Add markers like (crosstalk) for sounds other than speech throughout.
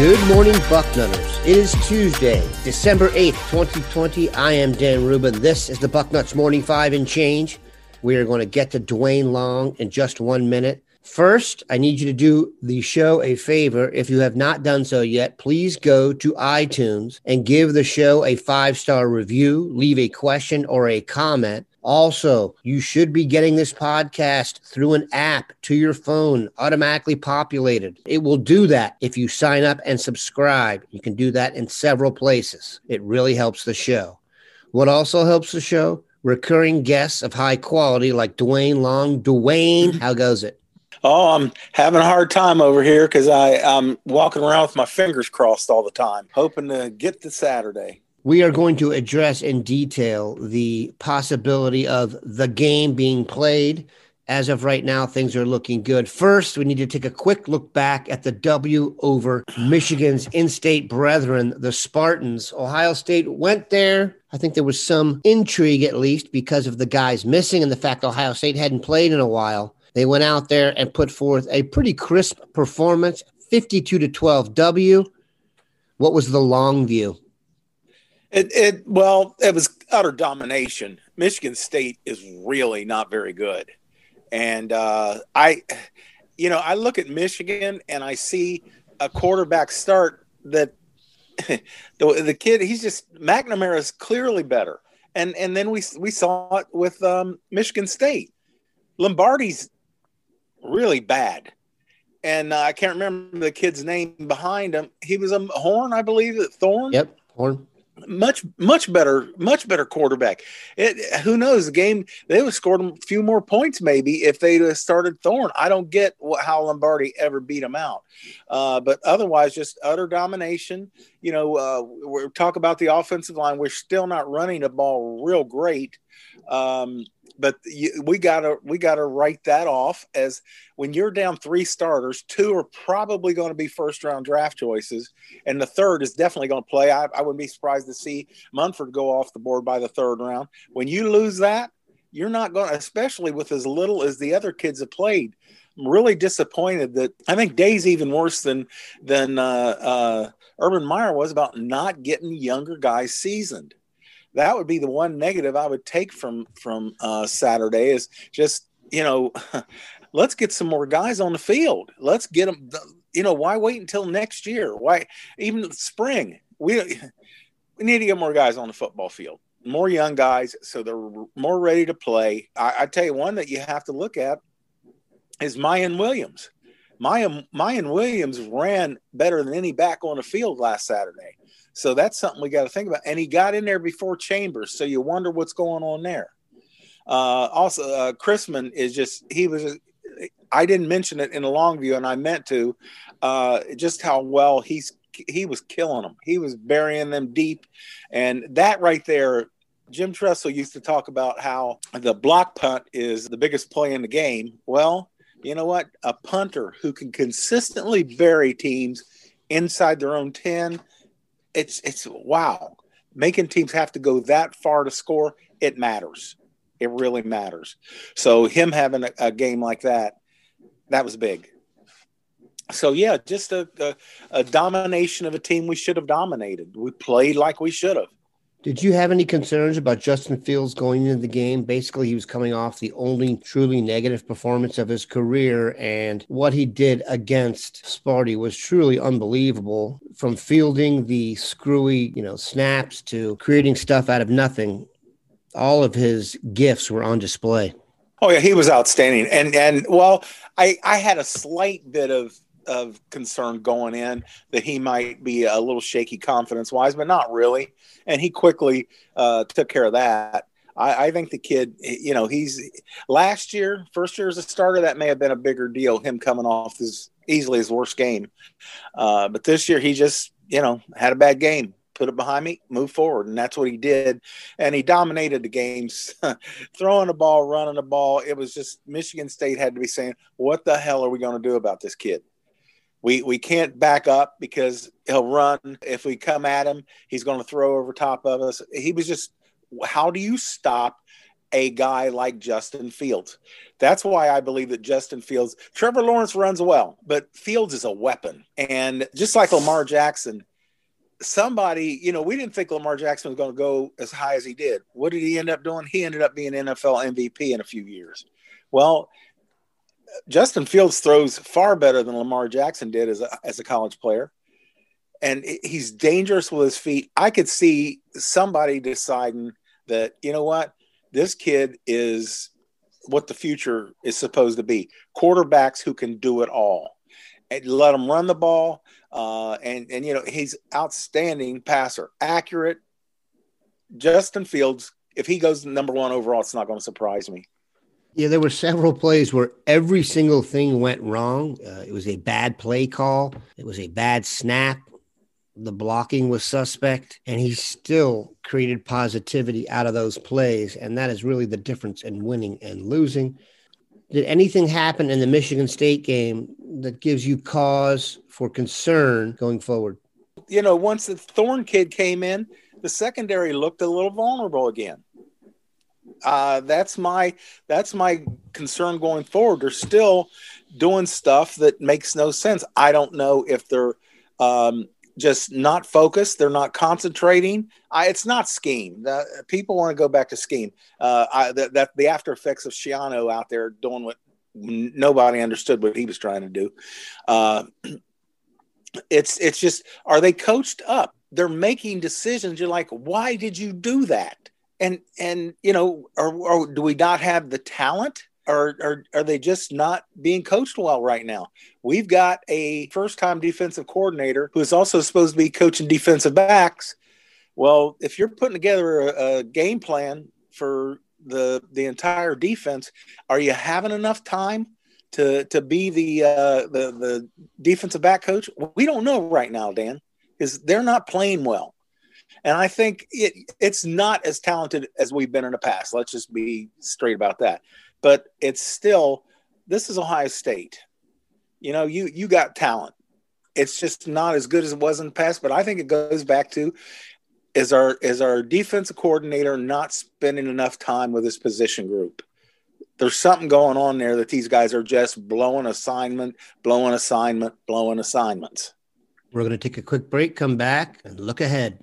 Good morning, Bucknutters. It is Tuesday, December 8th, 2020. I am Dan Rubin. This is the Bucknuts Morning Five and Change. We are going to get to Duane Long in just one minute. First, I need you to do the show a favor. If you have not done so yet, please go to iTunes and give the show a five star review, leave a question or a comment. Also, you should be getting this podcast through an app to your phone, automatically populated. It will do that if you sign up and subscribe. You can do that in several places. It really helps the show. What also helps the show? Recurring guests of high quality like Duane Long. Duane, how goes it? Oh, I'm having a hard time over here because I'm walking around with my fingers crossed all the time, hoping to get to Saturday. We are going to address in detail the possibility of the game being played. As of right now, things are looking good. First, we need to take a quick look back at the W over Michigan's in state brethren, the Spartans. Ohio State went there. I think there was some intrigue, at least, because of the guys missing and the fact Ohio State hadn't played in a while. They went out there and put forth a pretty crisp performance 52 to 12 W. What was the long view? It, it well, it was utter domination. Michigan State is really not very good, and uh, I, you know, I look at Michigan and I see a quarterback start that (laughs) the the kid he's just McNamara is clearly better, and and then we we saw it with um, Michigan State. Lombardi's really bad, and uh, I can't remember the kid's name behind him. He was a Horn, I believe, Thorne. Yep, Horn much much better much better quarterback. It, who knows? The game they would have scored a few more points maybe if they'd have started thorne i don't get what, how lombardi ever beat him out. Uh, but otherwise just utter domination. You know uh, we talk about the offensive line. We're still not running the ball real great um, but we gotta we gotta write that off as when you're down three starters, two are probably going to be first round draft choices, and the third is definitely going to play. I, I wouldn't be surprised to see Munford go off the board by the third round. When you lose that, you're not going, to, especially with as little as the other kids have played. I'm really disappointed that I think Day's even worse than than uh, uh, Urban Meyer was about not getting younger guys seasoned that would be the one negative I would take from from uh, Saturday is just you know (laughs) let's get some more guys on the field. Let's get them. You know why wait until next year? Why even spring? We we need to get more guys on the football field. More young guys, so they're more ready to play. I, I tell you one that you have to look at is Miyan Williams. Mayan, Miyan Williams ran better than any back on the field last Saturday. So that's something we got to think about. And he got in there before Chambers, so you wonder what's going on there. Uh, also, uh, Chrisman is just he was. I didn't mention it in a long view, and I meant to. Uh, just how well he's he was killing them. He was burying them deep, and that right there. Jim Tressel used to talk about how the block punt is the biggest play in the game. Well, you know what? A punter who can consistently bury teams inside their own 10 it's it's wow. Making teams have to go that far to score, it matters. It really matters. So him having a, a game like that, that was big. So yeah, just a, a, a domination of a team we should have dominated. We played like we should have. Did you have any concerns about Justin Fields going into the game? Basically, he was coming off the only truly negative performance of his career, and what he did against Sparty was truly unbelievable. From fielding the screwy, you know, snaps to creating stuff out of nothing, all of his gifts were on display. Oh yeah, he was outstanding, and and well, I I had a slight bit of of concern going in that he might be a little shaky confidence wise, but not really. And he quickly uh, took care of that. I, I, think the kid, you know, he's last year, first year as a starter, that may have been a bigger deal. Him coming off his easily his worst game, uh, but this year he just, you know, had a bad game. Put it behind me, move forward, and that's what he did. And he dominated the games, (laughs) throwing the ball, running the ball. It was just Michigan State had to be saying, "What the hell are we going to do about this kid?" We we can't back up because he'll run. If we come at him, he's going to throw over top of us. He was just how do you stop a guy like Justin Fields? That's why I believe that Justin Fields, Trevor Lawrence runs well, but Fields is a weapon. And just like Lamar Jackson, somebody, you know, we didn't think Lamar Jackson was going to go as high as he did. What did he end up doing? He ended up being NFL MVP in a few years. Well, Justin Fields throws far better than Lamar Jackson did as a, as a college player. And he's dangerous with his feet. I could see somebody deciding that, you know what, this kid is what the future is supposed to be quarterbacks who can do it all. And let him run the ball. Uh, and, and, you know, he's outstanding passer, accurate. Justin Fields, if he goes number one overall, it's not going to surprise me. Yeah, there were several plays where every single thing went wrong. Uh, it was a bad play call. It was a bad snap. The blocking was suspect, and he still created positivity out of those plays. And that is really the difference in winning and losing. Did anything happen in the Michigan State game that gives you cause for concern going forward? You know, once the Thorne kid came in, the secondary looked a little vulnerable again uh, that's my that's my concern going forward. They're still doing stuff that makes no sense. I don't know if they're um, just not focused. They're not concentrating. I, it's not scheme. The, people want to go back to scheme. Uh, I, that, that the after effects of Schiano out there doing what nobody understood what he was trying to do. Uh, (clears throat) it's it's just are they coached up? They're making decisions. You're like, why did you do that? And and you know, or, or do we not have the talent? Or, or are they just not being coached well right now? We've got a first time defensive coordinator who is also supposed to be coaching defensive backs. Well, if you're putting together a, a game plan for the the entire defense, are you having enough time to to be the uh, the the defensive back coach? We don't know right now, Dan, because they're not playing well. And I think it, it's not as talented as we've been in the past. Let's just be straight about that. But it's still, this is Ohio State. You know, you you got talent. It's just not as good as it was in the past. But I think it goes back to is our is our defensive coordinator not spending enough time with his position group? There's something going on there that these guys are just blowing assignment, blowing assignment, blowing assignments. We're going to take a quick break, come back, and look ahead.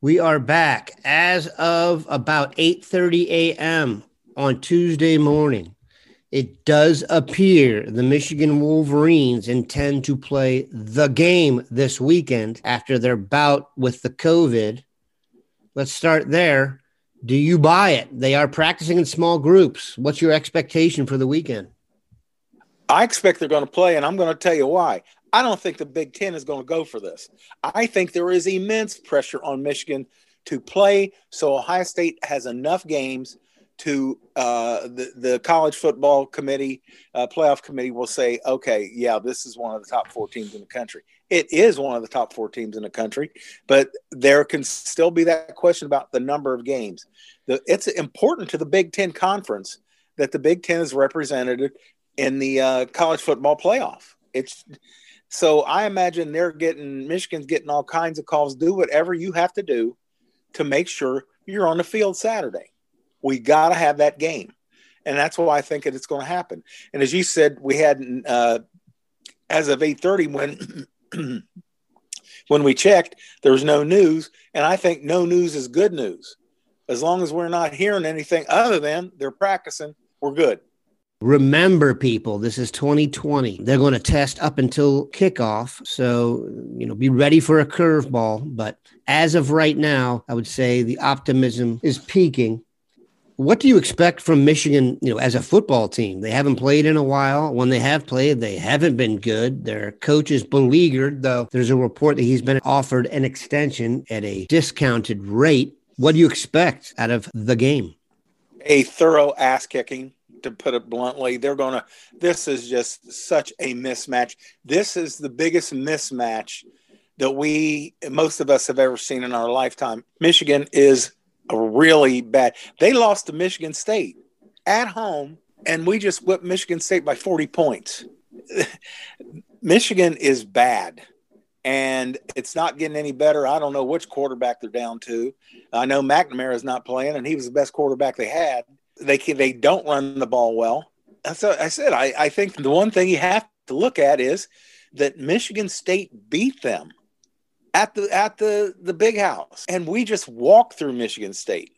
We are back as of about 8:30 a.m. on Tuesday morning. It does appear the Michigan Wolverines intend to play the game this weekend after their bout with the COVID. Let's start there. Do you buy it? They are practicing in small groups. What's your expectation for the weekend? I expect they're going to play, and I'm going to tell you why. I don't think the Big Ten is going to go for this. I think there is immense pressure on Michigan to play so Ohio State has enough games to uh, the, the college football committee, uh, playoff committee will say, okay, yeah, this is one of the top four teams in the country. It is one of the top four teams in the country, but there can still be that question about the number of games. The, it's important to the Big Ten conference that the Big Ten is represented in the uh, college football playoff. It's so I imagine they're getting Michigan's getting all kinds of calls. Do whatever you have to do to make sure you're on the field Saturday. We got to have that game, and that's why I think that it's going to happen. And as you said, we had uh, as of eight thirty when. (clears throat) when we checked, there was no news, and I think no news is good news. as long as we're not hearing anything other than they're practicing, we're good. Remember, people, this is 2020. They're going to test up until kickoff. So, you know, be ready for a curveball. But as of right now, I would say the optimism is peaking. What do you expect from Michigan, you know, as a football team? They haven't played in a while. When they have played, they haven't been good. Their coach is beleaguered, though there's a report that he's been offered an extension at a discounted rate. What do you expect out of the game? A thorough ass kicking to put it bluntly. They're going to, this is just such a mismatch. This is the biggest mismatch that we, most of us, have ever seen in our lifetime. Michigan is really bad. They lost to Michigan State at home, and we just whipped Michigan State by 40 points. (laughs) Michigan is bad and it's not getting any better. I don't know which quarterback they're down to. I know McNamara is not playing, and he was the best quarterback they had they can, they don't run the ball well. So I said I, I think the one thing you have to look at is that Michigan State beat them at the at the the big house, and we just walked through Michigan State.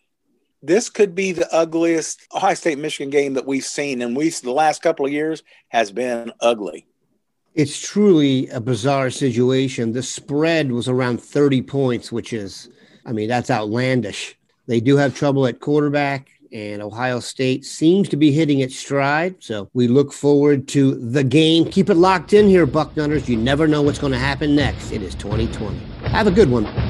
This could be the ugliest Ohio State Michigan game that we've seen, and we the last couple of years has been ugly. It's truly a bizarre situation. The spread was around 30 points, which is, I mean, that's outlandish. They do have trouble at quarterback and Ohio State seems to be hitting its stride. So we look forward to the game. Keep it locked in here, Buck Bucknutters. You never know what's going to happen next. It is 2020. Have a good one.